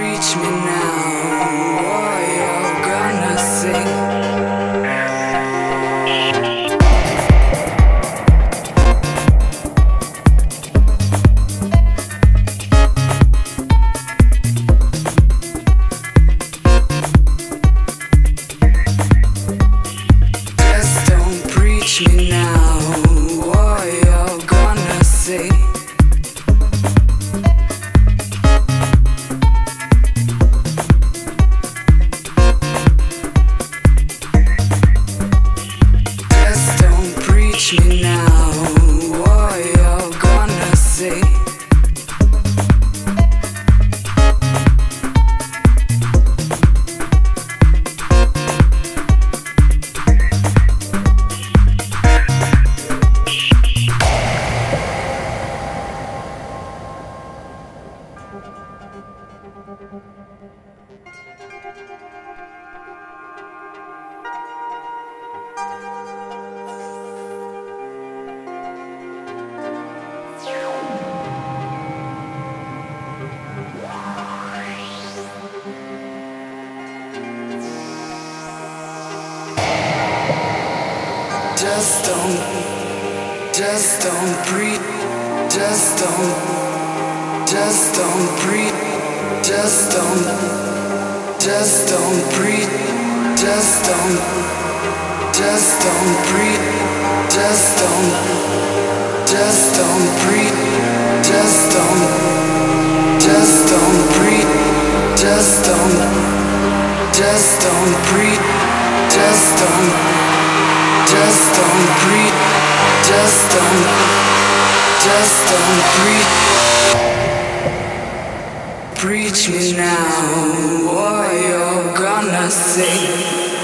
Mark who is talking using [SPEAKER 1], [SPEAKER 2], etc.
[SPEAKER 1] reach me now. Preach me now what you're gonna say.